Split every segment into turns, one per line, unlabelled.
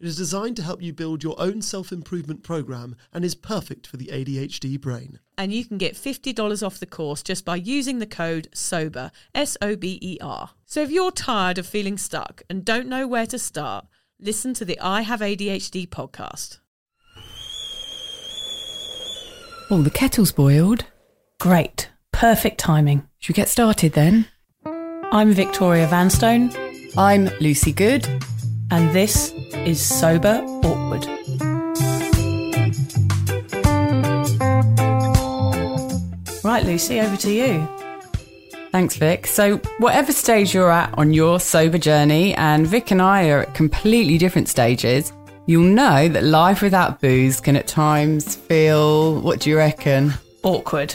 It is designed to help you build your own self improvement program and is perfect for the ADHD brain.
And you can get $50 off the course just by using the code SOBER, S O B E R. So if you're tired of feeling stuck and don't know where to start, listen to the I Have ADHD podcast.
Oh, the kettle's boiled.
Great. Perfect timing.
Should we get started then?
I'm Victoria Vanstone,
I'm Lucy Good.
and this is Sober Awkward. Right, Lucy, over to you.
Thanks, Vic. So, whatever stage you're at on your sober journey, and Vic and I are at completely different stages, you'll know that life without booze can at times feel, what do you reckon?
Awkward.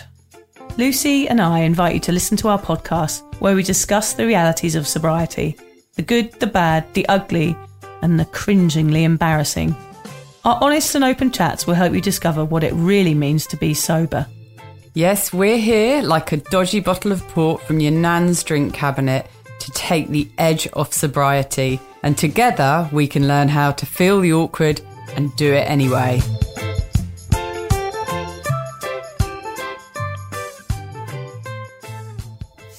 Lucy and I invite you to listen to our podcast where we discuss the realities of sobriety the good, the bad, the ugly, and the cringingly embarrassing. Our honest and open chats will help you discover what it really means to be sober.
Yes, we're here like a dodgy bottle of port from your nan's drink cabinet to take the edge off sobriety. And together we can learn how to feel the awkward and do it anyway.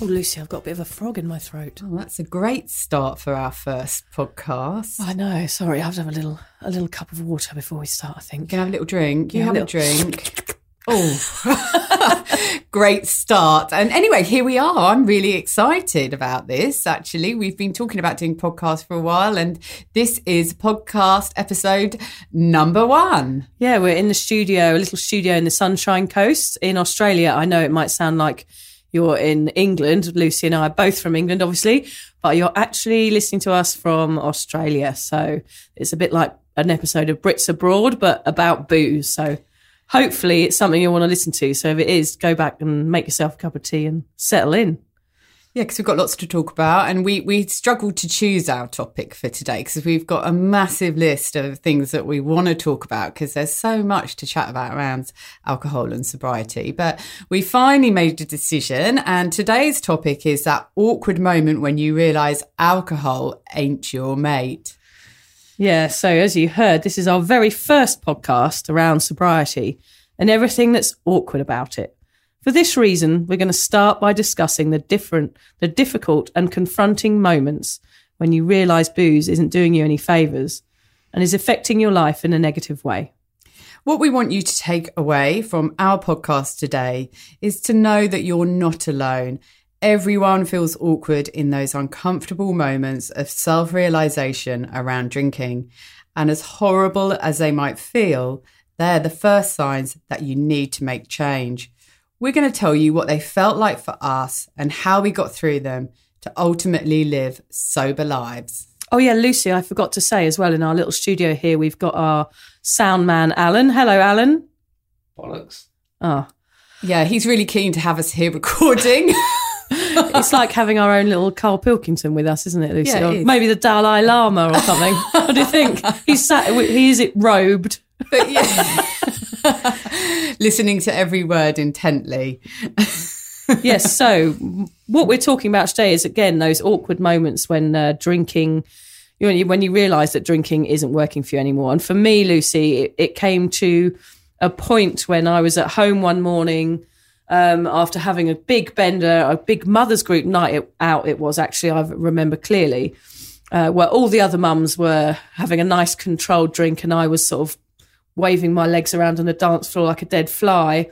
Oh, Lucy, I've got a bit of a frog in my throat.
Oh, that's a great start for our first podcast.
I know. Sorry, I have to have a little a little cup of water before we start. I think.
You can have a little drink. You
Yeah,
have
a
a drink. Oh, great start. And anyway, here we are. I'm really excited about this. Actually, we've been talking about doing podcasts for a while, and this is podcast episode number one.
Yeah, we're in the studio, a little studio in the Sunshine Coast in Australia. I know it might sound like you're in England. Lucy and I are both from England, obviously, but you're actually listening to us from Australia. So it's a bit like an episode of Brits Abroad, but about booze. So hopefully it's something you'll want to listen to. So if it is, go back and make yourself a cup of tea and settle in.
Yeah, because we've got lots to talk about, and we we struggled to choose our topic for today because we've got a massive list of things that we want to talk about because there's so much to chat about around alcohol and sobriety. But we finally made a decision, and today's topic is that awkward moment when you realise alcohol ain't your mate.
Yeah, so as you heard, this is our very first podcast around sobriety and everything that's awkward about it. For this reason, we're going to start by discussing the different, the difficult and confronting moments when you realize booze isn't doing you any favors and is affecting your life in a negative way.
What we want you to take away from our podcast today is to know that you're not alone. Everyone feels awkward in those uncomfortable moments of self realization around drinking. And as horrible as they might feel, they're the first signs that you need to make change. We're going to tell you what they felt like for us and how we got through them to ultimately live sober lives.
Oh yeah, Lucy, I forgot to say as well in our little studio here, we've got our sound man Alan. Hello, Alan.
Bollocks.
Oh,
Yeah, he's really keen to have us here recording.
it's like having our own little Carl Pilkington with us, isn't it, Lucy?
Yeah, it
Or
is.
maybe the Dalai Lama or something. what do you think? He's sat. He is it robed.
but yeah. Listening to every word intently.
yes. So, what we're talking about today is again those awkward moments when uh, drinking, you know, when you realise that drinking isn't working for you anymore. And for me, Lucy, it, it came to a point when I was at home one morning um, after having a big bender, a big mothers group night out. It was actually I remember clearly. Uh, where all the other mums were having a nice controlled drink, and I was sort of waving my legs around on the dance floor like a dead fly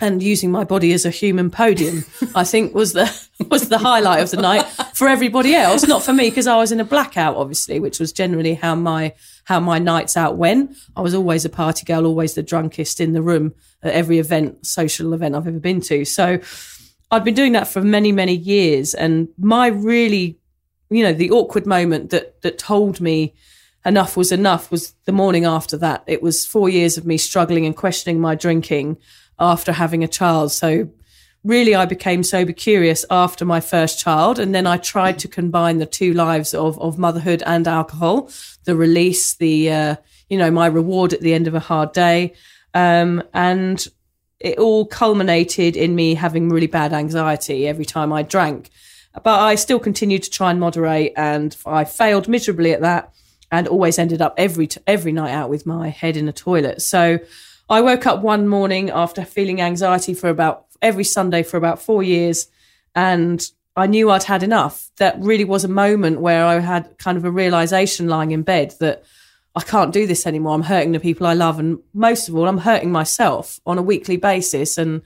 and using my body as a human podium, I think was the was the highlight of the night for everybody else, not for me because I was in a blackout, obviously, which was generally how my how my nights out went. I was always a party girl, always the drunkest in the room at every event, social event I've ever been to. So I'd been doing that for many many years, and my really, you know, the awkward moment that that told me enough was enough was the morning after that. It was four years of me struggling and questioning my drinking after having a child. So really I became sober curious after my first child. And then I tried to combine the two lives of, of motherhood and alcohol, the release, the, uh, you know, my reward at the end of a hard day. Um, and it all culminated in me having really bad anxiety every time I drank. But I still continued to try and moderate and I failed miserably at that and always ended up every every night out with my head in a toilet. So I woke up one morning after feeling anxiety for about every Sunday for about 4 years and I knew I'd had enough. That really was a moment where I had kind of a realization lying in bed that I can't do this anymore. I'm hurting the people I love and most of all I'm hurting myself on a weekly basis and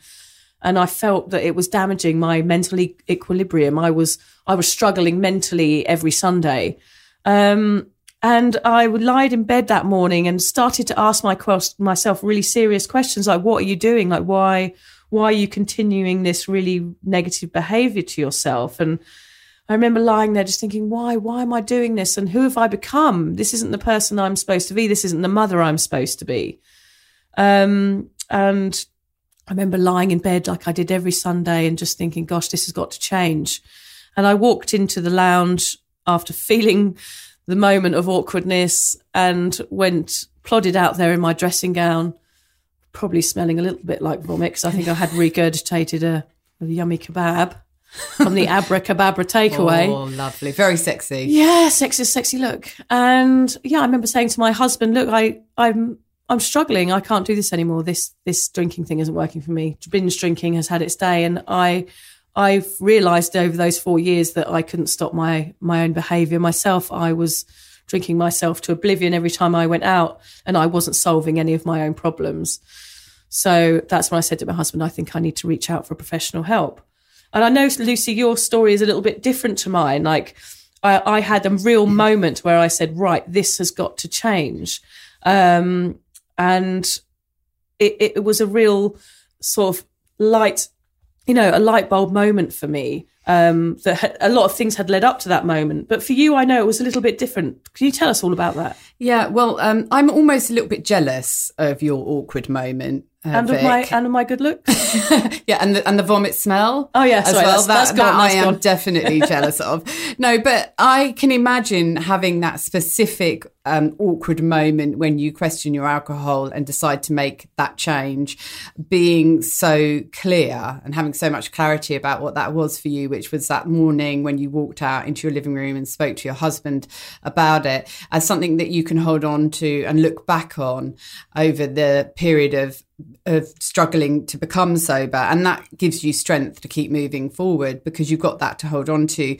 and I felt that it was damaging my mental e- equilibrium. I was I was struggling mentally every Sunday. Um, and I lied in bed that morning and started to ask my quest- myself really serious questions like, "What are you doing? Like, why why are you continuing this really negative behavior to yourself?" And I remember lying there just thinking, "Why? Why am I doing this? And who have I become? This isn't the person I'm supposed to be. This isn't the mother I'm supposed to be." Um, and I remember lying in bed like I did every Sunday and just thinking, "Gosh, this has got to change." And I walked into the lounge after feeling the moment of awkwardness and went plodded out there in my dressing gown, probably smelling a little bit like vomit because I think I had regurgitated a, a yummy kebab from the Abrakebabra takeaway.
Oh, lovely. Very sexy.
Yeah, sexy, sexy look. And yeah, I remember saying to my husband, "Look, I, I'm, I'm struggling. I can't do this anymore. This, this drinking thing isn't working for me. Binge drinking has had its day, and I, I've realised over those four years that I couldn't stop my my own behaviour myself. I was drinking myself to oblivion every time I went out, and I wasn't solving any of my own problems. So that's when I said to my husband, I think I need to reach out for professional help. And I know, Lucy, your story is a little bit different to mine. Like, I, I had a real moment where I said, right, this has got to change. Um, and it, it was a real sort of light, you know, a light bulb moment for me. Um, that had, a lot of things had led up to that moment. But for you, I know it was a little bit different. Can you tell us all about that?
Yeah, well, um, I'm almost a little bit jealous of your awkward moment. Uh,
and of my and of my good looks.
yeah, and the and the vomit smell.
Oh, yeah,
as
sorry,
well.
that's- that's
that
gone,
that I am
gone.
definitely jealous of. No, but I can imagine having that specific um, awkward moment when you question your alcohol and decide to make that change, being so clear and having so much clarity about what that was for you, which was that morning when you walked out into your living room and spoke to your husband about it as something that you can hold on to and look back on over the period of of struggling to become sober and that gives you strength to keep moving forward because you've got that to hold on to.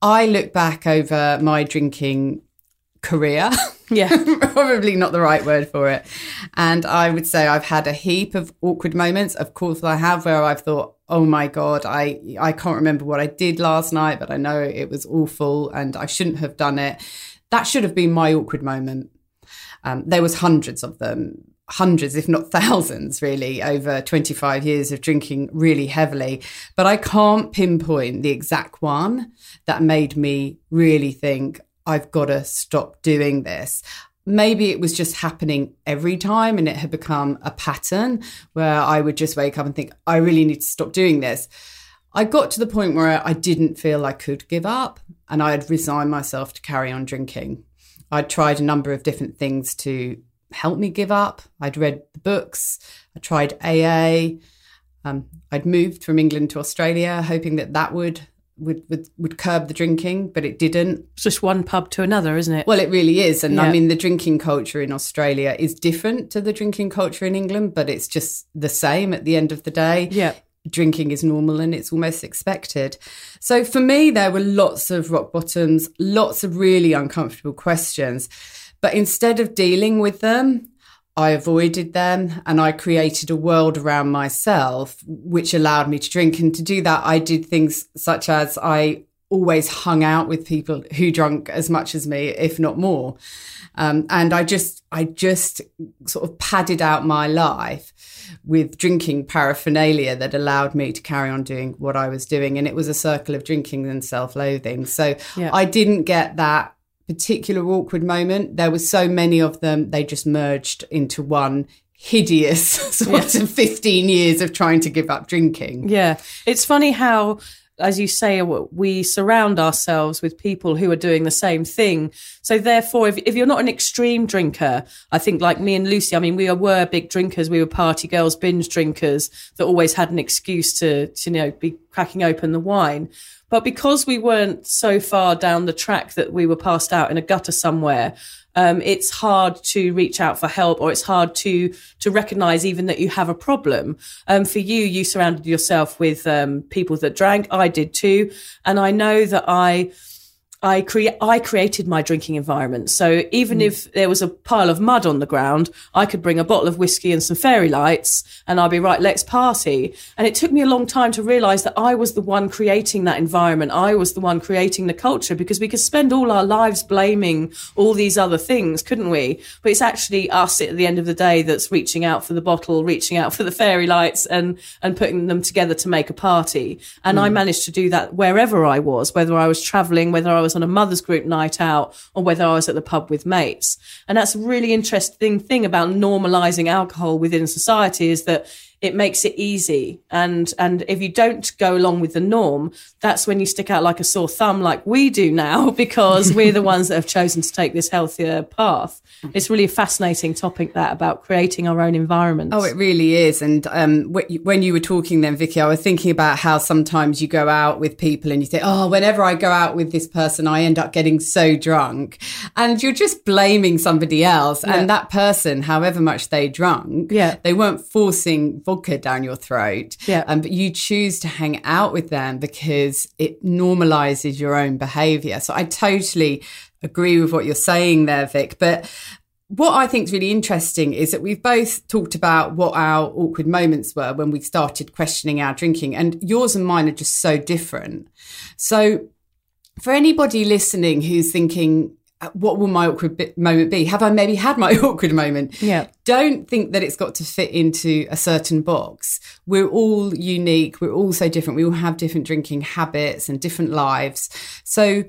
I look back over my drinking career.
Yeah.
probably not the right word for it. And i would say i've had a heap of awkward moments. Of course i have where i've thought oh my god i i can't remember what i did last night but i know it was awful and i shouldn't have done it. That should have been my awkward moment. Um, there was hundreds of them hundreds if not thousands really over 25 years of drinking really heavily but i can't pinpoint the exact one that made me really think I've got to stop doing this. Maybe it was just happening every time and it had become a pattern where I would just wake up and think, I really need to stop doing this. I got to the point where I didn't feel I could give up and I had resigned myself to carry on drinking. I'd tried a number of different things to help me give up. I'd read the books, I tried AA. Um, I'd moved from England to Australia, hoping that that would would, would would curb the drinking, but it didn't.
It's just one pub to another, isn't it?
Well, it really is, and
Yeah.
I mean the drinking culture in Australia is different to the drinking culture in England, but it's just the same at the end of the day
yeah.
drinking is normal and it's almost expected. So for me, there were lots of rock bottoms, lots of really uncomfortable questions. But instead of dealing with them, I avoided them and I created a world around myself which allowed me to drink. And to do that, I did things such as I always hung out with people who drank as much as me, if not more. Um, and I just, I just sort of padded out my life with drinking paraphernalia that allowed me to carry on doing what I was doing. And it was a circle of drinking and self loathing. So
Yeah.
I didn't get that particular awkward moment. There were so many of them, they just merged into one hideous sort of 15 years of trying to give up drinking.
Yeah. It's funny how, as you say, we surround ourselves with people who are doing the same thing. So, therefore, if, if you're not an extreme drinker, I think like me and Lucy, I mean, we were big drinkers. We were party girls, binge drinkers that always had an excuse to, to you know, be cracking open the wine. But because we weren't so far down the track that we were passed out in a gutter somewhere, um, it's hard to reach out for help or it's hard to to recognize even that you have a problem. Um, for you you surrounded yourself with um, people that drank. I did too. And i know that i I create I created my drinking environment. So even hmm. if there was a pile of mud on the ground, I could bring a bottle of whiskey and some fairy lights and I'd be right, let's party. And it took me a long time to realize that I was the one creating that environment. I was the one creating the culture because we could spend all our lives blaming all these other things, couldn't we? But it's actually us at the end of the day that's reaching out for the bottle, reaching out for the fairy lights and and putting them together to make a party. And I hmm. managed to do that wherever I was, whether I was traveling, whether I was on a mother's group night out or whether I was at the pub with mates. And that's a really interesting thing about normalizing alcohol within society is that it makes it easy. And, and if you don't go along with the norm, that's when you stick out like a sore thumb, like we do now, because we're the ones that have chosen to take this healthier path. It's really a fascinating topic that about creating our own environment
Oh, it really is. And um, when you were talking then, Vicky, I was thinking about how sometimes you go out with people and you think, oh, whenever I go out with this person, I end up getting so drunk. And you're just blaming somebody else.
Yeah.
And that person, however much they drunk,
Yeah.
they weren't forcing vodka down your throat.
Yeah.
Um, but you choose to hang out with them because it normalizes your own behavior. So I totally agree with what you're saying there, Vic. But what I think is really interesting is that we've both talked about what our awkward moments were when we started questioning our drinking, and yours and mine are just so different. So, for anybody listening who's thinking, "Uh, Uh, what will my awkward moment be? Have I maybe had my awkward moment?
Yeah.
Don't think that it's got to fit into a certain box. We're all unique. We're all so different. We all have different drinking habits and different lives. So,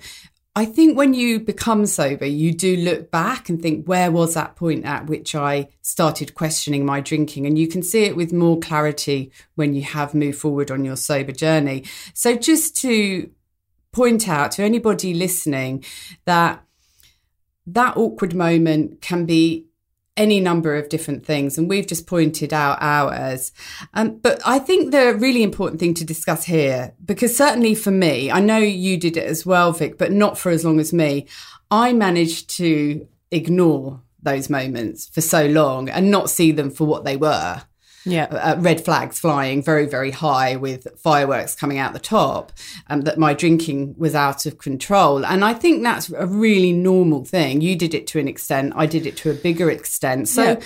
I think when you become sober, you do look back and think, where was that point at which I started questioning my drinking? And you can see it with more clarity when you have moved forward on your sober journey. So, just to point out to anybody listening that that awkward moment can be any number of different things, and we've just pointed out ours. Um, but I think the really important thing to discuss here, because certainly for me, I know you did it as well, Vic, but not for as long as me. I managed to ignore those moments for so long and not see them for what they were
Yeah.
uh, red flags flying very, very high with fireworks coming out the top, um, that my drinking was out of control. And I think that's a really normal thing. You did it to an extent, I did it to a bigger extent. So
Yeah.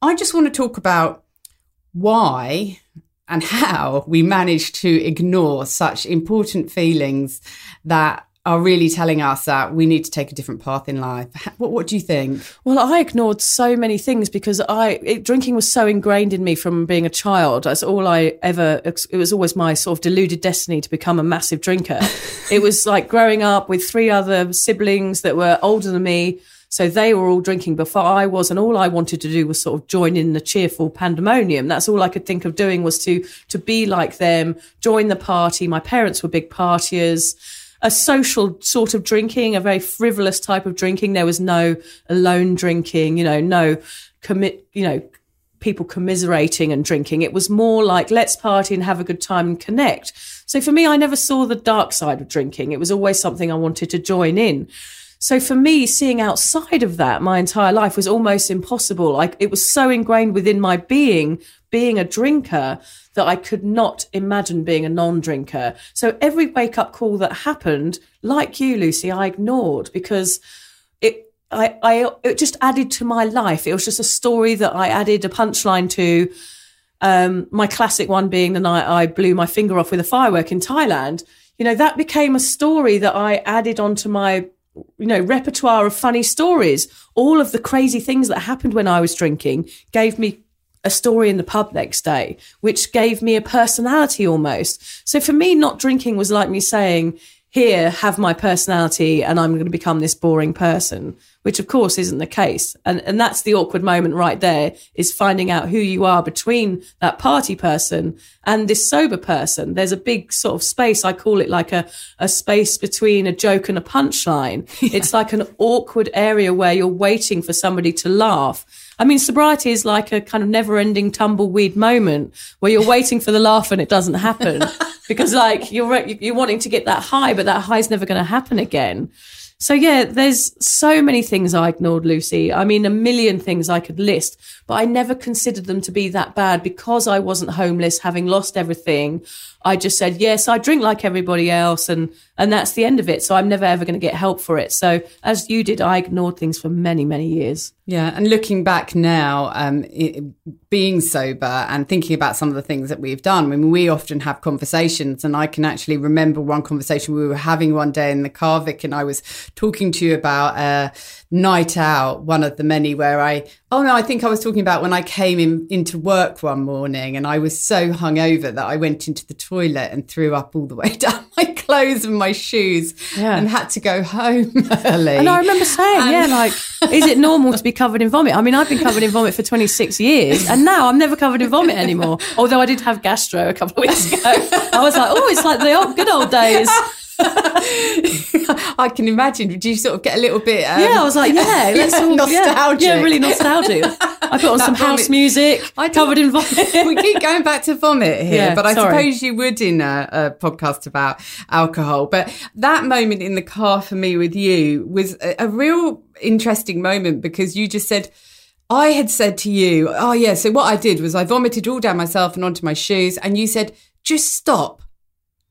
I just want to talk about why and how we managed to ignore such important feelings that are really telling us that we need to take a different path in life. What, what do you think?
Well, I ignored so many things because I it, drinking was so ingrained in me from being a child. That's all I ever. It was always my sort of deluded destiny to become a massive drinker. it was like growing up with three other siblings that were older than me. So they were all drinking before I was, and all I wanted to do was sort of join in the cheerful pandemonium. That's all I could think of doing was to to be like them, join the party. My parents were big partiers a social sort of drinking, a very frivolous type of drinking. There was no alone drinking, you know, no commit, you know, people commiserating and drinking. It was more like let's party and have a good time and connect. So for me, I never saw the dark side of drinking. It was always something I wanted to join in. So for me, seeing outside of that my entire life was almost impossible. Like it was so ingrained within my being, being a drinker, that I could not imagine being a non drinker. So every wake up call that happened, like you, Lucy, I ignored because it, I, I, it just added to my life. It was just a story that I added a punchline to. Um, my classic one being the night I blew my finger off with a firework in Thailand. You know, that became a story that I added onto my you know, repertoire of funny stories. All of the crazy things that happened when I was drinking gave me a story in the pub next day, which gave me a personality almost. So for me, not drinking was like me saying, here, have my personality and I'm going to become this boring person, which of course isn't the case. And, and that's the awkward moment right there is finding out who you are between that party person and this sober person. There's a big sort of space. I call it like a, a space between a joke and a punchline. Yeah. It's like an awkward area where you're waiting for somebody to laugh. I mean, sobriety is like a kind of never ending tumbleweed moment where you're waiting for the laugh and it doesn't happen because like you're, you're wanting to get that high, but that high is never going to happen again. So yeah, there's so many things I ignored, Lucy. I mean, a million things I could list, but I never considered them to be that bad because I wasn't homeless, having lost everything. I just said, yes, I drink like everybody else. And, and that's the end of it. So I'm never ever going to get help for it. So as you did, I ignored things for many, many years.
Yeah. And looking back now, um, it, being sober and thinking about some of the things that we've done, I mean, we often have conversations and I can actually remember one conversation we were having one day in the car, Vic, and I was talking to you about a night out, one of the many where I, oh no, I think I was talking about when I came in, into work one morning and I was so hungover that I went into the toilet and threw up all the way down my clothes and my shoes yeah. and had to go home early.
And I remember saying, and, yeah, like, is it normal to be covered in vomit? I mean, I've been covered in vomit for 26 years and now I'm never covered in vomit anymore. Although I did have gastro a couple of weeks ago. I was like, oh, it's like the old, good old days.
I can imagine. Did you sort of get a little bit?
Um, yeah, I was like, yeah, let's yeah, all, nostalgic. Yeah, yeah, really nostalgic. I put on some vomit. house music. I covered in vomit.
we keep going back to vomit here, yeah, but I sorry. suppose you would in a, a, podcast about alcohol. But that moment in the car for me with you was a, a real interesting moment because you just said. I had said to you, oh yeah, so what I did was I vomited all down myself and onto my shoes. And you said, just stop.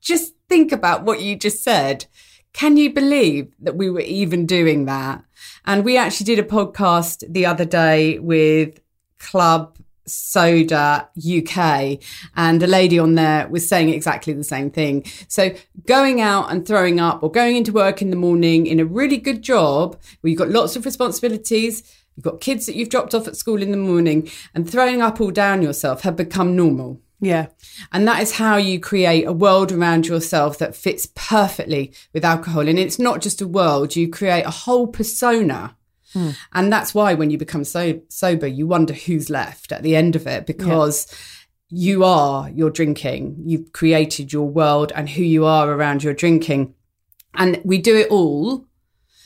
Just think about what you just said. Can you believe that we were even doing that? And we actually did a podcast the other day with Club Soda UK, and a lady on there was saying exactly the same thing. So, going out and throwing up or going into work in the morning in a really good job where you've got lots of responsibilities, you've got kids that you've dropped off at school in the morning, and throwing up all down yourself had become normal.
Yeah.
And that is how you create a world around yourself that fits perfectly with alcohol. And it's not just a world, you create a whole persona. Hmm. And that's why when you become so sober, you wonder who's left at the end of it because yeah. you are your drinking. You've created your world and who you are around your drinking. And we do it all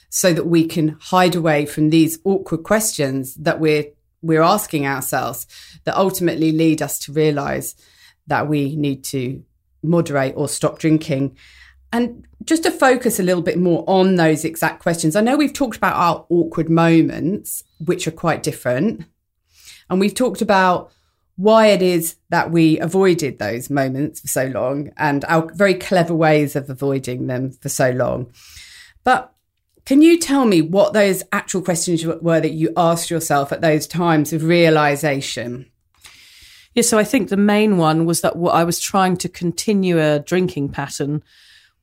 so that we can hide away from these awkward questions that we're we're asking ourselves that ultimately lead us to realize that we need to moderate or stop drinking. And just to focus a little bit more on those exact questions, I know we've talked about our awkward moments, which are quite different. And we've talked about why it is that we avoided those moments for so long and our very clever ways of avoiding them for so long. But can you tell me what those actual questions were that you asked yourself at those times of realization?
Yeah, so I think the main one was that what I was trying to continue a drinking pattern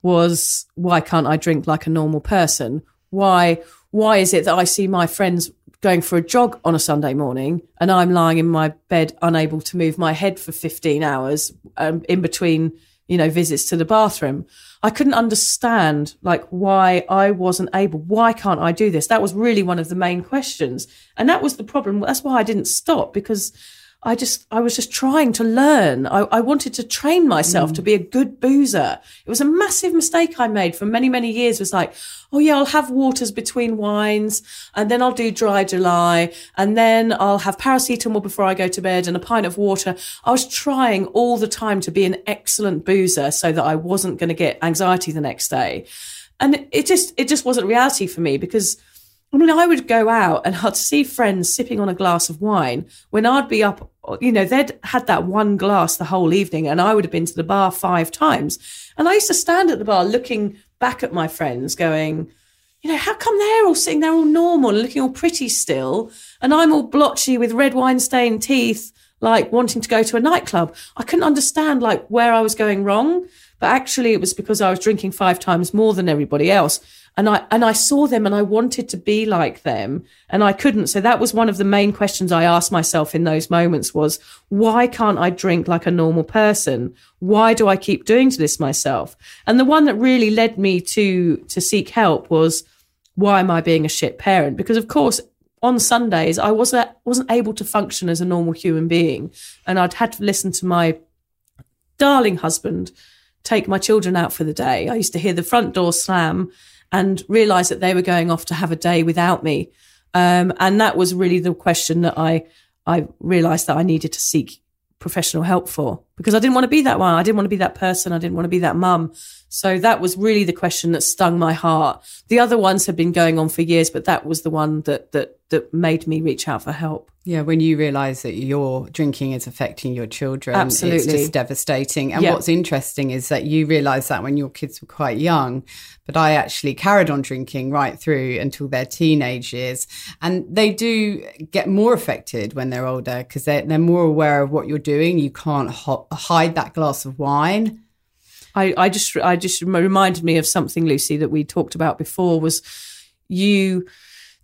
was why can't I drink like a normal person? Why why is it that I see my friends going for a jog on a Sunday morning and I'm lying in my bed unable to move my head for 15 hours um, in between you know visits to the bathroom. I couldn't understand like why I wasn't able why can't I do this? That was really one of the main questions. And that was the problem. That's why I didn't stop because I just, I was just trying to learn. I, I wanted to train myself mm. to be a good boozer. It was a massive mistake I made for many, many years. It was like, oh yeah, I'll have waters between wines and then I'll do dry July and then I'll have paracetamol before I go to bed and a pint of water. I was trying all the time to be an excellent boozer so that I wasn't going to get anxiety the next day. And it just, it just wasn't reality for me because I mean, I would go out and I'd see friends sipping on a glass of wine when I'd be up, you know, they'd had that one glass the whole evening and I would have been to the bar five times. And I used to stand at the bar looking back at my friends going, you know, how come they're all sitting there all normal and looking all pretty still? And I'm all blotchy with red wine stained teeth, like wanting to go to a nightclub. I couldn't understand like where I was going wrong. But actually it was because I was drinking five times more than everybody else and I and I saw them and I wanted to be like them and I couldn't. So that was one of the main questions I asked myself in those moments was why can't I drink like a normal person? Why do I keep doing this myself? And the one that really led me to to seek help was why am I being a shit parent? Because of course on Sundays I wasn't wasn't able to function as a normal human being and I'd had to listen to my darling husband take my children out for the day. I used to hear the front door slam and realized that they were going off to have a day without me. Um, and that was really the question that I, I realized that I needed to seek professional help for because I didn't want to be that one. I didn't want to be that person. I didn't want to be that mum. So that was really the question that stung my heart. The other ones had been going on for years, but that was the one that that that made me reach out for help.
Yeah, when you realise that your drinking is affecting your children,
Absolutely.
it's just devastating. And
yeah.
what's interesting is that you realise that when your kids were quite young, but I actually carried on drinking right through until their teenage years. And they do get more affected when they're older because they're, they're more aware of what you're doing. You can't ho- hide that glass of wine.
I, I just I just reminded me of something, Lucy, that we talked about before was you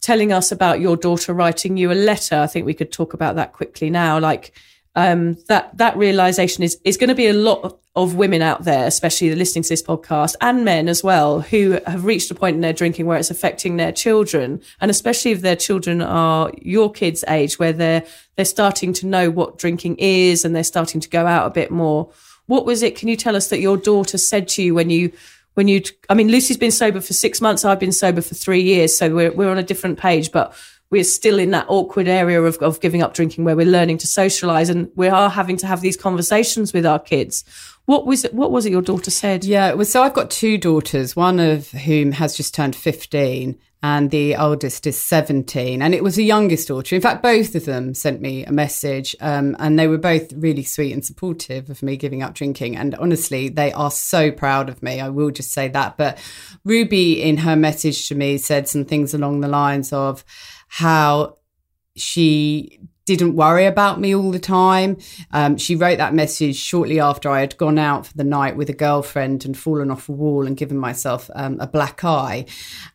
telling us about your daughter writing you a letter. I think we could talk about that quickly now. Like um, that that realization is is going to be a lot of women out there, especially listening to this podcast, and men as well, who have reached a point in their drinking where it's affecting their children, and especially if their children are your kids' age, where they're they're starting to know what drinking is and they're starting to go out a bit more. What was it? Can you tell us that your daughter said to you when you when you? I mean, Lucy's been sober for six months. I've been sober for three years, so we're we're on a different page, but we're still in that awkward area of, of giving up drinking where we're learning to socialize and we are having to have these conversations with our kids. What was it? What was it your daughter said?
Yeah, well, so I've got two daughters, one of whom has just turned 15 and the oldest is 17 and it was the youngest daughter in fact both of them sent me a message um, and they were both really sweet and supportive of me giving up drinking and honestly they are so proud of me i will just say that but ruby in her message to me said some things along the lines of how she didn't worry about me all the time. Um, she wrote that message shortly after I had gone out for the night with a girlfriend and fallen off a wall and given myself um, a black eye.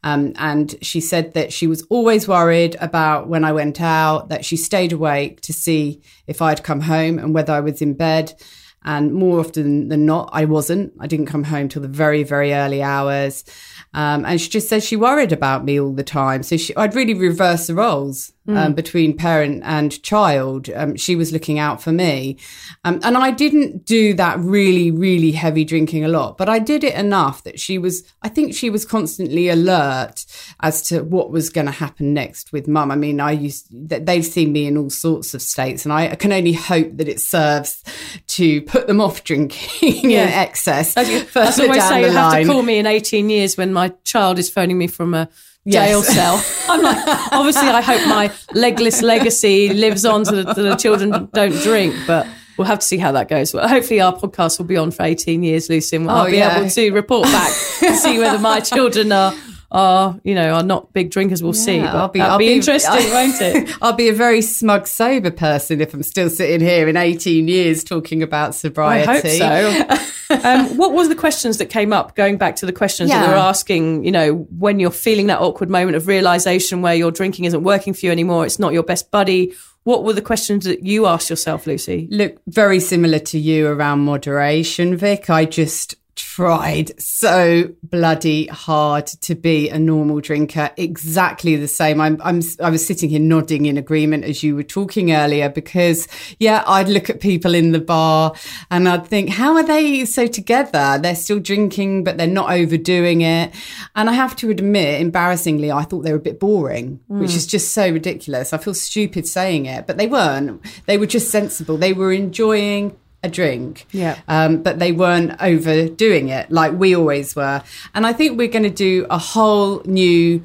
Um, and she said that she was always worried about when I went out, that she stayed awake to see if I'd come home and whether I was in bed. And more often than not, I wasn't. I didn't come home till the very, very early hours. Um, and she just said she worried about me all the time. So she, I'd really reverse the roles mm. um, between parent and child. Um, she was looking out for me. Um, and I didn't do that really, really heavy drinking a lot, but I did it enough that she was, I think she was constantly alert as to what was going to happen next with mum. I mean, I used, they've seen me in all sorts of states and I can only hope that it serves to put them off drinking yeah. in excess.
As you, I always say, you have to call me in 18 years when my child is phoning me from a jail yes. cell. I'm like, obviously, I hope my legless legacy lives on so that the children don't drink, but we'll have to see how that goes. Well, hopefully, our podcast will be on for 18 years, Lucy, and we'll oh, be yeah. able to report back to see whether my children are are, you know, are not big drinkers. We'll see.
Yeah,
But that'll be, interesting, won't it?
I'll be a very smug sober person if I'm still sitting here in 18 years talking about sobriety.
I hope so. um, what was the questions that came up? Going back to the questions that
Yeah.
we were asking, you know, when you're feeling that awkward moment of realization where your drinking isn't working for you anymore, it's not your best buddy. What were the questions that you asked yourself, Lucy?
Look, very similar to you around moderation, Vic. I just tried so bloody hard to be a normal drinker. Exactly the same. I'm, I'm, I was sitting here nodding in agreement as you were talking earlier because, yeah, I'd look at people in the bar and I'd think, how are they so together? They're still drinking, but they're not overdoing it. And I have to admit, embarrassingly, I thought they were a bit boring, which hmm. is just so ridiculous. I feel stupid saying it, but they weren't. They were just sensible. They were enjoying a drink.
Yeah.
Um, but they weren't overdoing it like we always were. And I think we're going to do a whole new,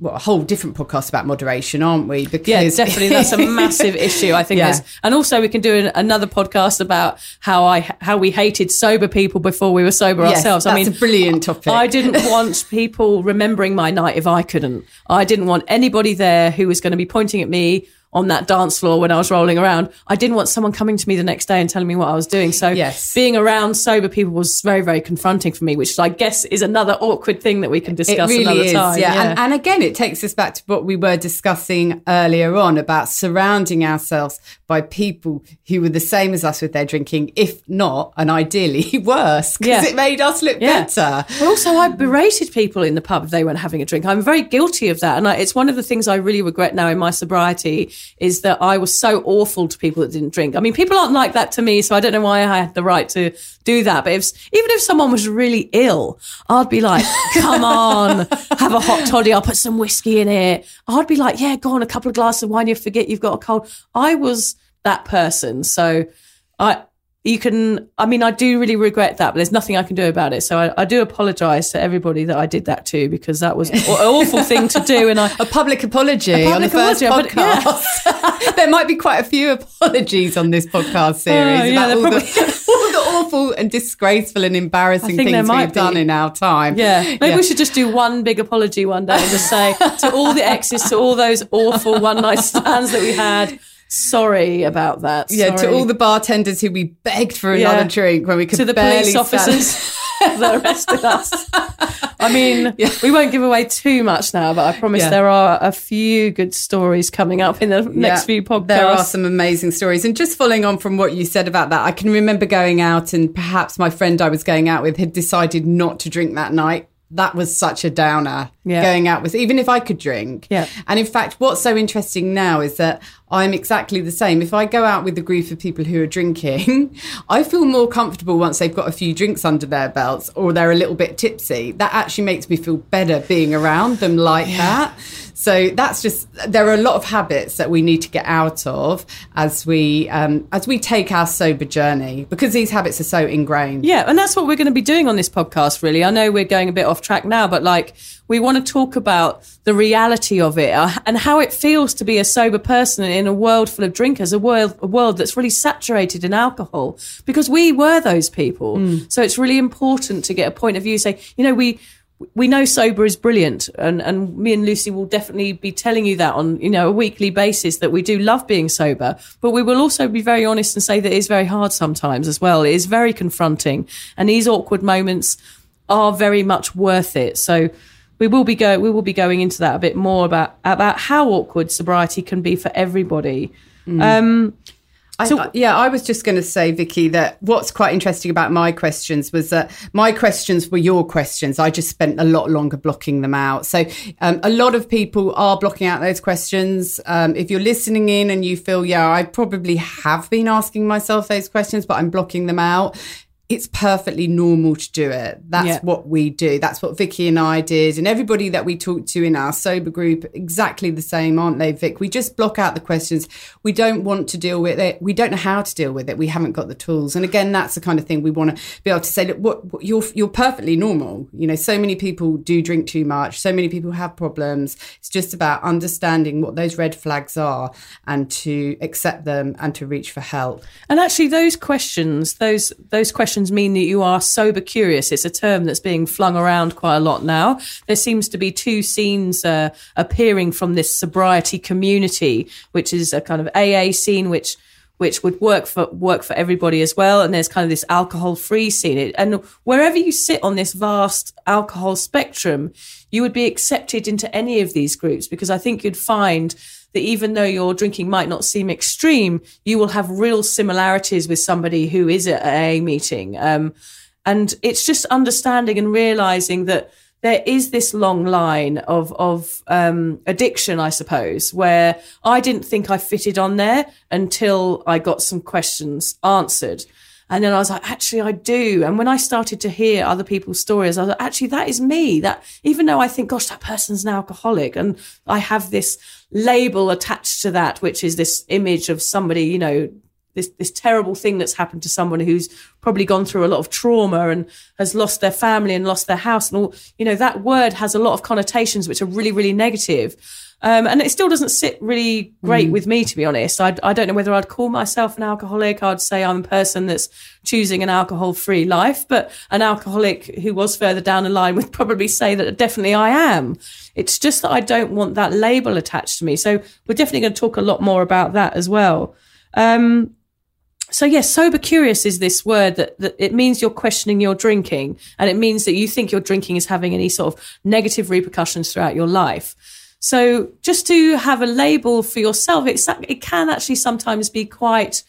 well, a whole different podcast about moderation, aren't we? Because
Yeah, definitely. That's a massive issue. I think
Yeah.
and also we can do an, another podcast about how I how we hated sober people before we were sober
Yes,
ourselves. I mean,
a brilliant topic.
I didn't want people remembering my night if I couldn't. I didn't want anybody there who was going to be pointing at me on that dance floor when I was rolling around. I didn't want someone coming to me the next day and telling me what I was doing. So
Yes.
being around sober people was very, very confronting for me, which I guess is another awkward thing that we can discuss
really
another
is,
time.
yeah. And, and again, it takes us back to what we were discussing earlier on about surrounding ourselves by people who were the same as us with their drinking, if not, and ideally worse, because
Yeah.
it made us look
Yeah.
better.
Also, I berated people in the pub if they weren't having a drink. I'm very guilty of that, and I, it's one of the things I really regret now in my sobriety is that I was so awful to people that didn't drink. I mean, people aren't like that to me, so I don't know why I had the right to do that. But if even if someone was really ill, I'd be like, "Come on, have a hot toddy. I'll put some whiskey in it." I'd be like, "Yeah, go on, a couple of glasses of wine. You forget you've got a cold." I was that person, so I you can i mean i do really regret that but there's nothing i can do about it. So i, I do apologize to everybody that i did that to because that was an awful thing to do and i
A public apology on the first
apology,
podcast. there might be quite a few apologies on this podcast oh, series
Oh, yeah,
about all,
probably-
the, all the awful and disgraceful and embarrassing
I think there
things we've done in our time.
yeah. Maybe we should just do one big apology one day and just say to all the exes to all those awful one night stands that we had sorry about that
Yeah, to all the bartenders who we begged for
Yeah.
another drink when we could
to the police officers that arrested us. I mean, we won't give away too much now, but I promise
Yeah.
there are a few good stories coming up in the next
Yeah,
few podcasts.
There are some amazing stories. And just following on from what you said about that, I can remember going out and perhaps my friend I was going out with had decided not to drink that night. That was such a downer
Yeah.
going out with, even if I could drink.
Yeah.
And in fact, what's so interesting now is that I'm exactly the same. If I go out with a group of people who are drinking, I feel more comfortable once they've got a few drinks under their belts or they're a little bit tipsy. That actually makes me feel better being around them like that. So that's just there are a lot of habits that we need to get out of as we um, as we take our sober journey because these habits are so ingrained.
Yeah, and that's what we're going to be doing on this podcast, really. I know we're going a bit off track now, but like we want to talk about the reality of it uh, and how it feels to be a sober person in a world full of drinkers, a world, a world that's really saturated in alcohol, because we were those people. So it's really important to get a point of view, say, you know, we, we know sober is brilliant and, and me and Lucy will definitely be telling you that on, you know, a weekly basis that we do love being sober, but we will also be very honest and say that it is very hard sometimes as well. It is very confronting and these awkward moments are very much worth it. So we will be go we will be going into that a bit more about about how awkward sobriety can be for everybody. Um
I, I- yeah, I was just going to say, Vicky, that what's quite interesting about my questions was that my questions were your questions. I just spent a lot longer blocking them out. So um, a lot of people are blocking out those questions. Um, if you're listening in and you feel, yeah, I probably have been asking myself those questions, but I'm blocking them out. It's perfectly normal to do it. That's
Yeah.
what we do. That's what Vicky and I did, and everybody that we talked to in our sober group, exactly the same, aren't they, Vic? We just block out the questions. We don't want to deal with it. We don't know how to deal with it. We haven't got the tools. And again, that's the kind of thing we want to be able to say. Look, what, what you're you're perfectly normal. You know, so many people do drink too much. So many people have problems. It's just about understanding what those red flags are and to accept them and to reach for help.
And actually, those questions, those those questions repercussions mean that you are sober curious. It's a term that's being flung around quite a lot now. There seems to be two scenes uh, appearing from this sobriety community, which is a kind of AA scene, which which would work for work for everybody as well. And there's kind of this alcohol free scene. And wherever you sit on this vast alcohol spectrum, you would be accepted into any of these groups because I think you'd find that even though your drinking might not seem extreme, you will have real similarities with somebody who is at a meeting. Um, and it's just understanding and realizing that there is this long line of of um, addiction, I suppose, where I didn't think I fitted on there until I got some questions answered. And then I was like, actually, I do. And when I started to hear other people's stories, I was like, actually, that is me. That even though I think, gosh, that person's an alcoholic, and I have this label attached to that, which is this image of somebody, you know, this this terrible thing that's happened to someone who's probably gone through a lot of trauma and has lost their family and lost their house and all you know that word has a lot of connotations which are really really negative um, and it still doesn't sit really great mm. with me to be honest. I, I don't know whether i'd call myself an alcoholic. I'd say i'm a person that's choosing an alcohol free life but an alcoholic who was further down the line would probably say that definitely i am. It's just that i don't want that label attached to me. So we're definitely going to talk a lot more about that as well. Um, so yes, sober curious is this word that, that it means you're questioning your drinking and it means that you think your drinking is having any sort of negative repercussions throughout your life. So just to have a label for yourself, it's, it can actually sometimes be quite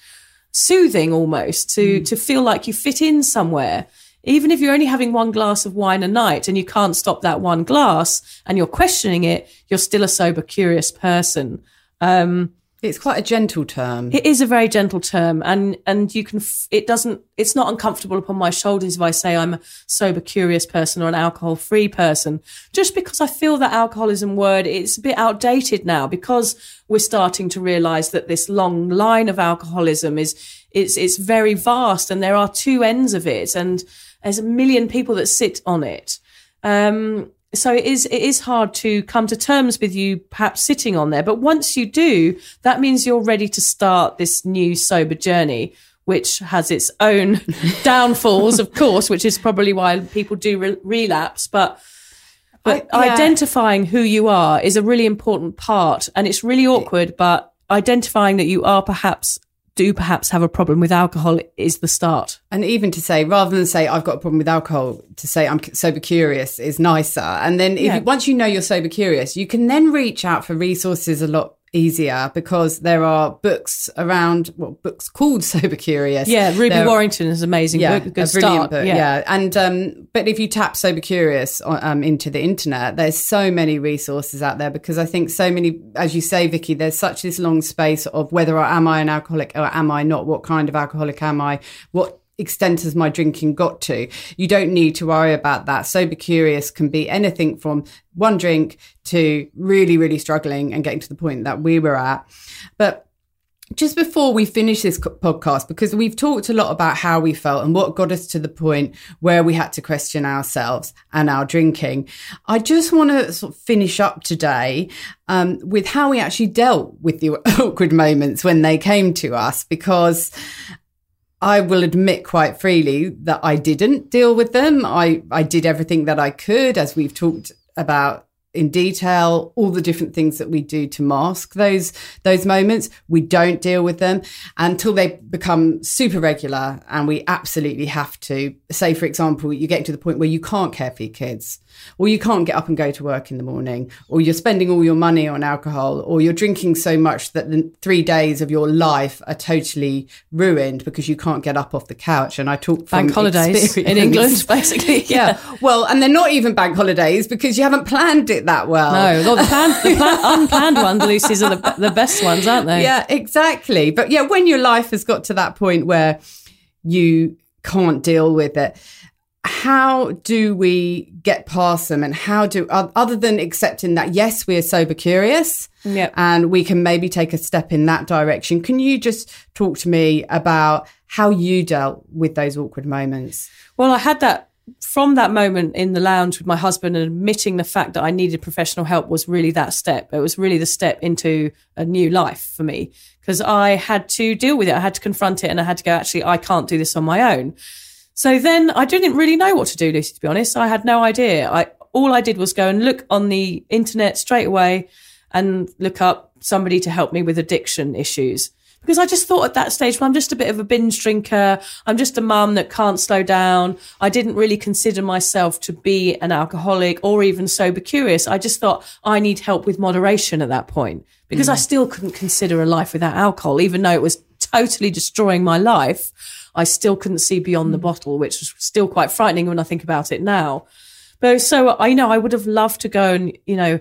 soothing almost to, mm. to feel like you fit in somewhere. Even if you're only having one glass of wine a night and you can't stop that one glass and you're questioning it, you're still a sober curious person. Um,
it's quite a gentle term.
It is a very gentle term, and and you can. It doesn't. It's not uncomfortable upon my shoulders if I say I'm a sober, curious person or an alcohol-free person. Just because I feel that alcoholism word it's a bit outdated now because we're starting to realise that this long line of alcoholism is it's it's very vast, and there are two ends of it, and there's a million people that sit on it. Um, so it is it is hard to come to terms with you perhaps sitting on there but once you do that means you're ready to start this new sober journey which has its own downfalls of course which is probably why people do re- relapse but but I, yeah. identifying who you are is a really important part and it's really awkward but identifying that you are perhaps do perhaps have a problem with alcohol is the start.
And even to say, rather than say, I've got a problem with alcohol, to say I'm sober curious is nicer. And then if, yeah. once you know you're sober curious, you can then reach out for resources a lot easier because there are books around well books called sober curious
yeah ruby there, warrington is amazing yeah, book, good a brilliant
start. book yeah. yeah. and um but if you tap sober curious um into the internet there's so many resources out there because i think so many as you say vicky there's such this long space of whether I, am i an alcoholic or am i not what kind of alcoholic am i what extent has my drinking got to? You don't need to worry about that. Sober curious can be anything from one drink to really, really struggling and getting to the point that we were at. But just before we finish this podcast, because we've talked a lot about how we felt and what got us to the point where we had to question ourselves and our drinking, I just want to sort of finish up today um, with how we actually dealt with the awkward moments when they came to us, because I will admit quite freely that I didn't deal with them. I, I did everything that I could, as we've talked about in detail all the different things that we do to mask those those moments. We don't deal with them until they become super regular and we absolutely have to. Say for example you get to the point where you can't care for your kids or you can't get up and go to work in the morning or you're spending all your money on alcohol or you're drinking so much that the 3 days of your life are totally ruined because you can't get up off the couch and I talk from
bank holidays in England basically
yeah. yeah well and they're not even bank holidays because you haven't planned it it that well.
No, well, the, plan, the plan, unplanned ones, Lucy's, are the, the best ones, aren't they?
Yeah, exactly. But yeah, when your life has got to that point where you can't deal with it, how do we get past them and how do other than accepting that yes we are sober curious
yep.
and we can maybe take a step in that direction can you just talk to me about how you dealt with those awkward moments
well i had that from that moment in the lounge with my husband and admitting the fact that I needed professional help was really that step. It was really the step into a new life for me because I had to deal with it. I had to confront it and I had to go, actually, I can't do this on my own. So then I didn't really know what to do, Lucy, to be honest. I had no idea. I all I did was go and look on the internet straight away and look up somebody to help me with addiction issues. Because I just thought at that stage, well, I'm just a bit of a binge drinker. I'm just a mum that can't slow down. I didn't really consider myself to be an alcoholic or even sober curious. I just thought I need help with moderation at that point because hmm. I still couldn't consider a life without alcohol, even though it was totally destroying my life. I still couldn't see beyond the hmm. bottle, which was still quite frightening when I think about it now. But so I know I would have loved to go and, you know,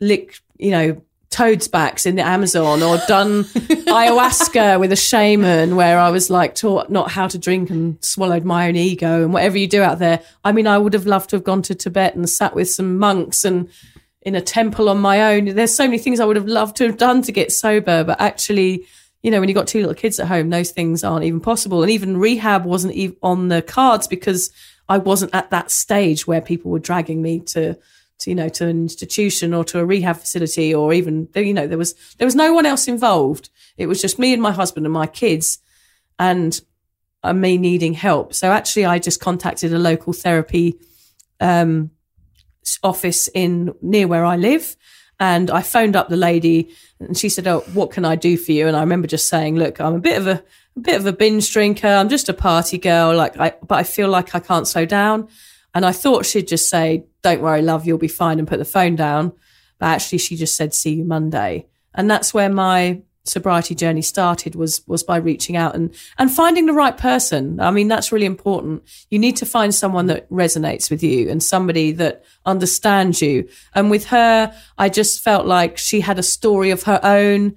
lick, you know, toads backs in the Amazon or done ayahuasca with a shaman where I was like taught not how to drink and swallowed my own ego and whatever you do out there. I mean, I would have loved to have gone to Tibet and sat with some monks and in a temple on my own. There's so many things I would have loved to have done to get sober, but actually, you know, when you've got two little kids at home, those things aren't even possible. And even rehab wasn't even on the cards because I wasn't at that stage where people were dragging me to, to, you know, to an institution or to a rehab facility or even, you know, there was, there was no one else involved. It was just me and my husband and my kids and uh, me needing help. So actually I just contacted a local therapy, um, office in near where I live. And I phoned up the lady and she said, Oh, what can I do for you? And I remember just saying, Look, I'm a bit of a, a bit of a binge drinker. I'm just a party girl. Like I, but I feel like I can't slow down. And I thought she'd just say, Don't worry, love, you'll be fine and put the phone down. But actually she just said, See you Monday. And that's where my sobriety journey started was was by reaching out and and finding the right person. I mean that's really important. You need to find someone that resonates with you and somebody that understands you. And with her i just felt like she had a story of her own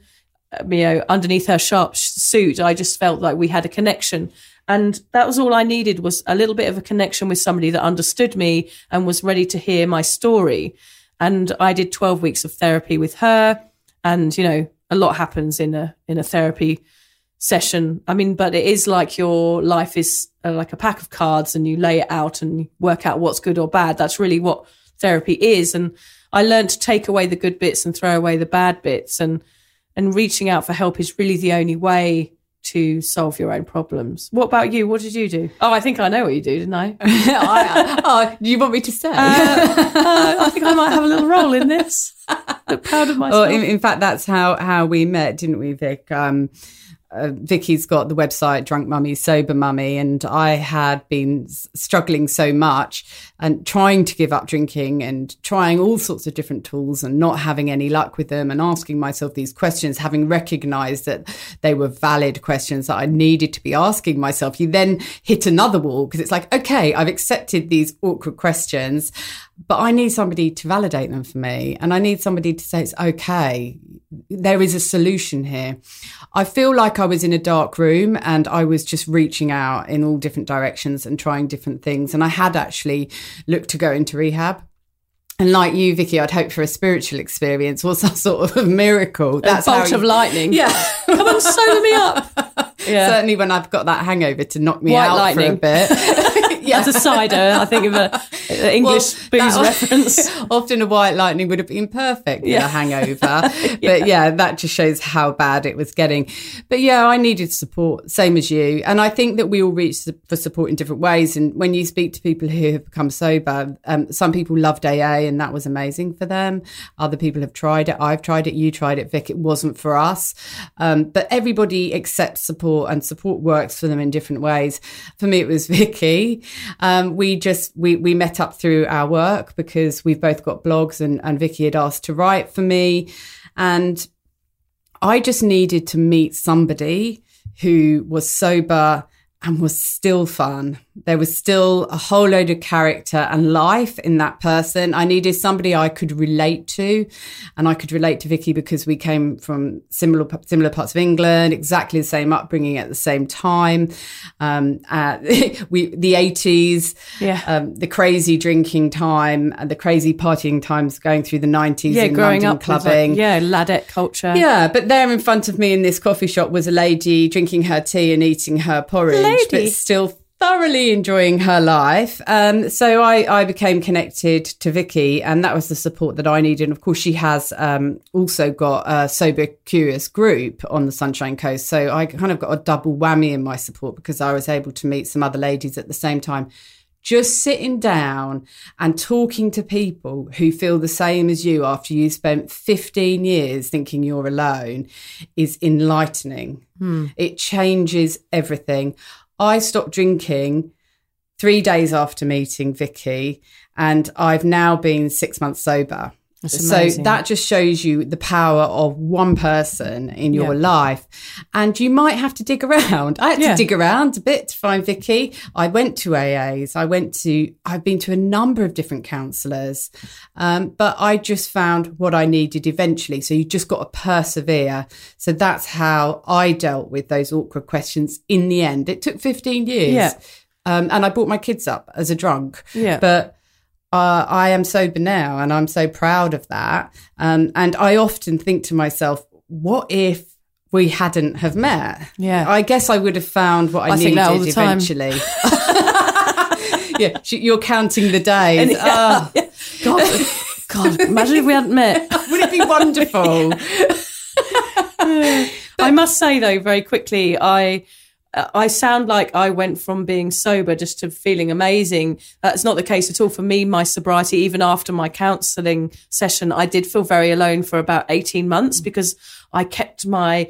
uh, you know underneath her sharp suit. I just felt like we had a connection. And that was all i needed was a little bit of a connection with somebody that understood me and was ready to hear my story. And i did 12 weeks of therapy with her. And you know a lot happens in a in a therapy session. I mean, but it is like your life is uh, like a pack of cards, and you lay it out and work out what's good or bad. That's really what therapy is. And I learned to take away the good bits and throw away the bad bits, and and reaching out for help is really the only way to solve your own problems. What about you? What did you do? Oh, I think I know what you do, didn't I?
I, oh, do you want me to say?
Uh, uh, I think I might have a little role in this. Look proud of myself.
Well, in, in fact, that's how how we met, didn't we, Vic? Um, uh, Vicky's got the website Drunk Mummy, Sober Mummy, and I had been struggling so much and trying to give up drinking and trying all sorts of different tools and not having any luck with them and asking myself these questions, having recognized that they were valid questions that I needed to be asking myself. You then hit another wall because it's like, okay, I've accepted these awkward questions, but I need somebody to validate them for me. And I need somebody to say, it's okay. There is a solution here. I feel like I was in a dark room and I was just reaching out in all different directions and trying different things. And I had actually looked to go into rehab. And like you, Vicky, I'd hoped for a spiritual experience or some sort of a miracle.
That's a bolt
how
of lightning.
Yeah.
Come on, sober me up. Yeah.
Certainly when I've got that hangover to knock me
White
out
lightning.
for a bit. Yeah.
As a cider, I think of a, a English
Well,
booze reference.
Often a white lightning would have been perfect for a hangover. But yeah, that just shows how bad it was getting. But yeah, I needed support, same as you. And I think that we all reach for support in different ways. And when you speak to people who have become sober, um, some people loved AA and that was amazing for them. Other people have tried it. I've tried it. You tried it, Vic. It wasn't for us. Um, but everybody accepts support and support works for them in different ways. For me, it was Vicky. Um, we just, we, we met up through our work because we've both got blogs and, and Vicky had asked to write for me. And I just needed to meet somebody who was sober and was still fun. There was still a whole load of character and life in that person. I needed somebody I could relate to, and I could relate to Vicky because we came from similar similar parts of England, exactly the same upbringing at the same time. Um, uh, we the eighties,
Yeah.
um, the crazy drinking time and the crazy partying times going through the nineties.
Yeah,
in
growing
London
up with, like,
clubbing.
yeah, ladette culture.
Yeah, but there in front of me in this coffee shop was a lady drinking her tea and eating her porridge,
Lady.
but still thoroughly enjoying her life. Um, so I, I became connected to Vicky, and that was the support that I needed. And of course, she has um, also got a sober curious group on the Sunshine Coast. So I kind of got a double whammy in my support because I was able to meet some other ladies at the same time. Just sitting down and talking to people who feel the same as you after you spent 15 years thinking you're alone is enlightening. It changes everything. I stopped drinking three days after meeting Vicky, and I've now been six months sober. So that just shows you the power of one person in your
Yeah.
life. And you might have to dig around. I had
Yeah.
to dig around a bit to find Vicky. I went to AAs. I went to, I've been to a number of different counsellors. Um, but I just found what I needed eventually. So you just got to persevere. So that's how I dealt with those awkward questions in the end. It took 15 years.
Yeah.
Um, and I brought my kids up as a drunk.
Yeah.
But uh, I am sober now and I'm so proud of that. Um, and I often think to myself, what if we hadn't have met?
Yeah.
I guess I would have found what I,
I
needed
all the time.
eventually. yeah, you're counting the days. Oh,
God, God, imagine if we hadn't met.
would it be wonderful?
I must say though, very quickly, I uh, I sound like I went from being sober just to feeling amazing. That's not the case at all for me. My sobriety, even after my counselling session, I did feel very alone for about eighteen months because I kept my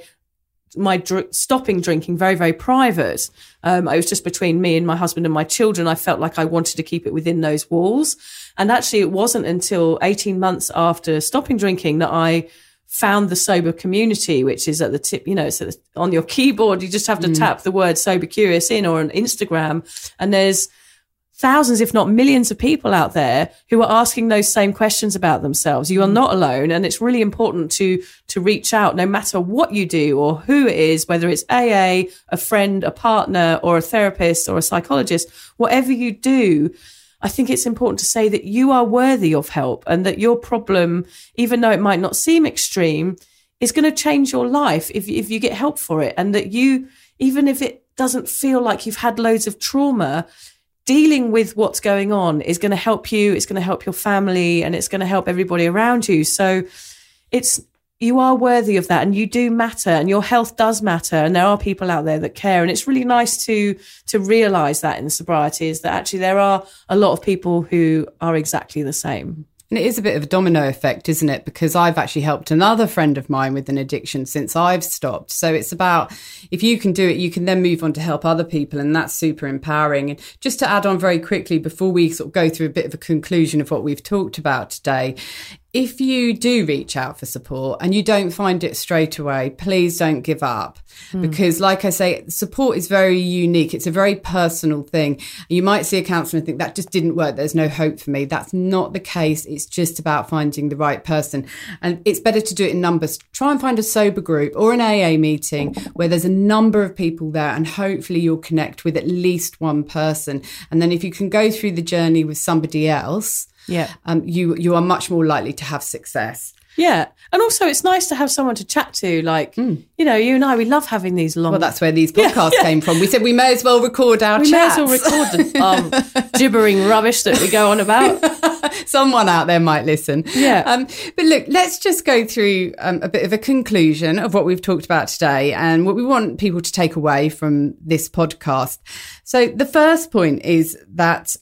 my dr- stopping drinking very very private um, it was just between me and my husband and my children i felt like i wanted to keep it within those walls and actually it wasn't until 18 months after stopping drinking that i found the sober community which is at the tip you know it's at the, on your keyboard you just have to mm. tap the word sober curious in or on instagram and there's thousands, if not millions of people out there who are asking those same questions about themselves. You are mm. not alone. And it's really important to, to reach out no matter what you do or who it is, whether it's AA, a friend, a partner, or a therapist or a psychologist, whatever you do. I think it's important to say that you are worthy of help and that your problem, even though it might not seem extreme, is going to change your life if, if you get help for it. And that you, even if it doesn't feel like you've had loads of trauma, dealing with what's going on is going to help you it's going to help your family and it's going to help everybody around you so it's you are worthy of that and you do matter and your health does matter and there are people out there that care and it's really nice to to realize that in sobriety is that actually there are a lot of people who are exactly the same
And it is a bit of a domino effect, isn't it? Because I've actually helped another friend of mine with an addiction since I've stopped. So it's about if you can do it, you can then move on to help other people. And that's super empowering. And just to add on very quickly before we sort of go through a bit of a conclusion of what we've talked about today, if you do reach out for support and you don't find it straight away, please don't give up. Hmm. Because, like I say, support is very unique. It's a very personal thing. You might see a counsellor and think that just didn't work. There's no hope for me. That's not the case. It's just about finding the right person. And it's better to do it in numbers. Try and find a sober group or an AA meeting where there's a number of people there and hopefully you'll connect with at least one person. And then if you can go through the journey with somebody else,
yeah
um, you you are much more likely to have success.
yeah and also it's nice to have someone to chat to like you know you and i we love having these long
Well, that's where these podcasts came from. We said we may as well record our chat.
we
chats.
may as well record the um, gibbering rubbish that we go on about
Someone out there might listen.
Yeah.
Um, but look, let's just go through um, a bit of a conclusion of what we've talked about today and what we want people to take away from this podcast. So the first point is that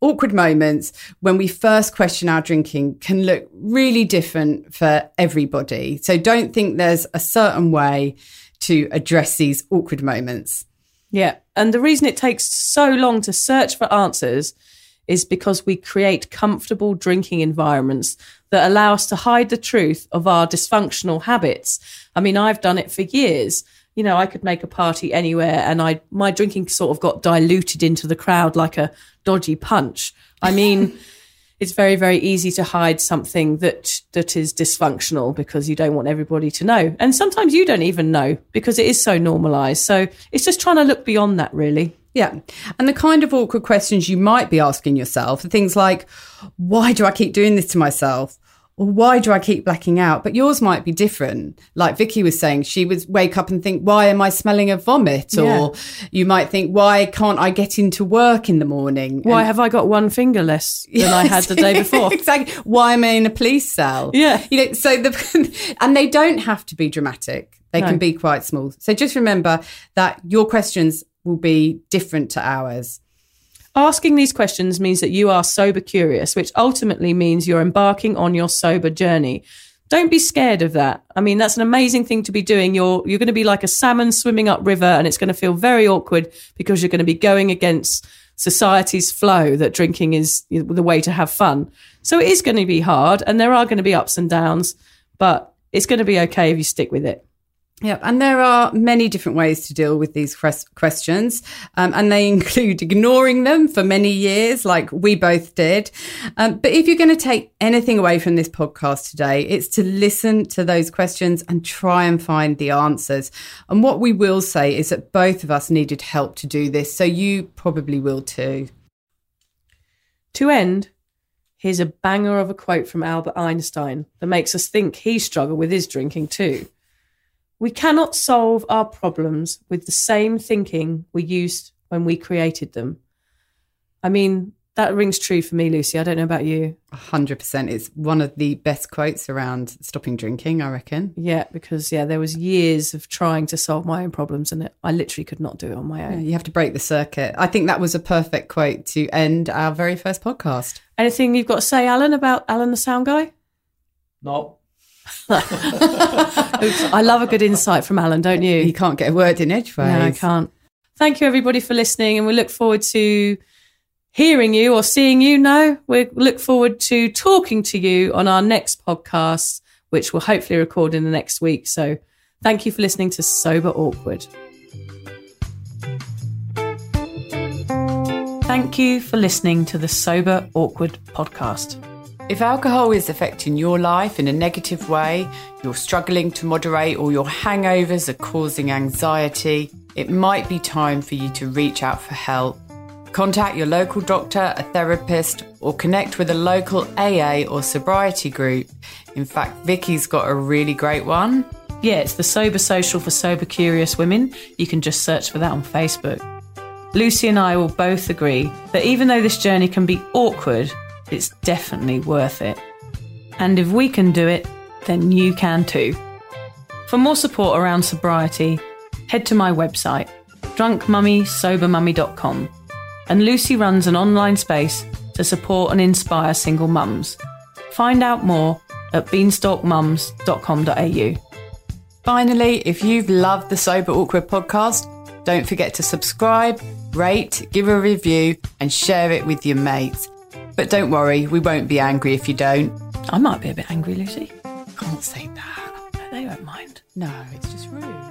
awkward moments when we first question our drinking can look really different for everybody. So don't think there's a certain way to address these awkward moments.
Yeah. And the reason it takes so long to search for answers is because we create comfortable drinking environments that allow us to hide the truth of our dysfunctional habits. I mean, I've done it for years. You know, I could make a party anywhere and I my drinking sort of got diluted into the crowd like a dodgy punch. I mean, it's very very easy to hide something that that is dysfunctional because you don't want everybody to know and sometimes you don't even know because it is so normalized so it's just trying to look beyond that really
Yeah. And the kind of awkward questions you might be asking yourself are things like, why do I keep doing this to myself? Or why do I keep blacking out? But yours might be different. Like Vicky was saying, she would wake up and think, why am I smelling of vomit?
Yeah.
Or you might think, why can't I get into work in the morning?
Why
And-
have I got one finger less than I had the day before?
exactly. Why am I in a police cell?
Yeah.
You know, so the and they don't have to be dramatic. They
No.
can be quite small. So just remember that your questions will be different to ours.
Asking these questions means that you are sober curious, which ultimately means you're embarking on your sober journey. Don't be scared of that. I mean, that's an amazing thing to be doing. You're you're going to be like a salmon swimming upriver, and it's going to feel very awkward because you're going to be going against society's flow that drinking is the way to have fun. So it is going to be hard, and there are going to be ups and downs, but it's going to be okay if you stick with it.
Yeah, and there are many different ways to deal with these questions, um, and they include ignoring them for many years, like we both did. Um, but if you're going to take anything away from this podcast today, it's to listen to those questions and try and find the answers. And what we will say is that both of us needed help to do this, so you probably will too.
To end, here's a banger of a quote from Albert Einstein that makes us think he struggled with his drinking too. We cannot solve our problems with the same thinking we used when we created them. I mean, that rings true for me, Lucy. I don't know about you.
100%. It's one of the best quotes around stopping drinking, I reckon.
Yeah, because yeah, there was years of trying to solve my own problems, and I literally could not do it on my
Yeah,
own.
you have to break the circuit. I think that was a perfect quote to end our very first podcast.
Anything you've got to say, Alan, about Alan the sound guy?
No.
I love a good insight from Alan, don't you?
He can't get a word in edgeways.
No, I can't. Thank you, everybody, for listening, and we look forward to hearing you or seeing you. No, we look forward to talking to you on our next podcast, which we'll hopefully record in the next week. So, thank you for listening to Sober Awkward. Thank you for listening to the Sober Awkward podcast.
If alcohol is affecting your life in a negative way, you're struggling to moderate, or your hangovers are causing anxiety, it might be time for you to reach out for help. Contact your local doctor, a therapist, or connect with a local AA or sobriety group. In fact, Vicky's got a really great one.
Yeah, it's the Sober Social for Sober Curious Women. You can just search for that on Facebook. Lucy and I will both agree that even though this journey can be awkward, it's definitely worth it. And if we can do it, then you can too. For more support around sobriety, head to my website, drunkmummysobermummy.com. And Lucy runs an online space to support and inspire single mums. Find out more at beanstalkmums.com.au.
Finally, if you've loved the Sober Awkward podcast, don't forget to subscribe, rate, give a review, and share it with your mates. But don't worry, we won't be angry if you don't.
I might be a bit angry, Lucy.
Can't say that.
They won't mind.
No, it's just rude.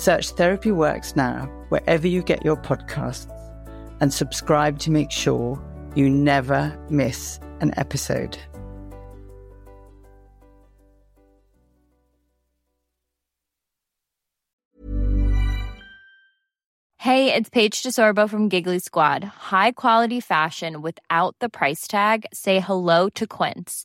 Search Therapy Works now wherever you get your podcasts and subscribe to make sure you never miss an episode.
Hey, it's Paige DeSorbo from Giggly Squad. High quality fashion without the price tag. Say hello to Quince.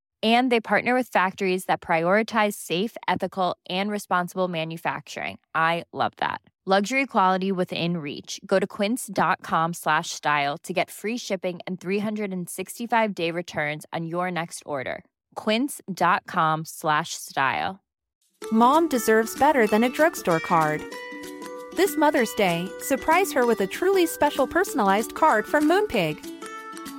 And they partner with factories that prioritize safe, ethical, and responsible manufacturing. I love that. Luxury quality within reach. Go to quince.com slash style to get free shipping and 365-day returns on your next order. quince.com slash style.
Mom deserves better than a drugstore card. This Mother's Day, surprise her with a truly special personalized card from Moonpig.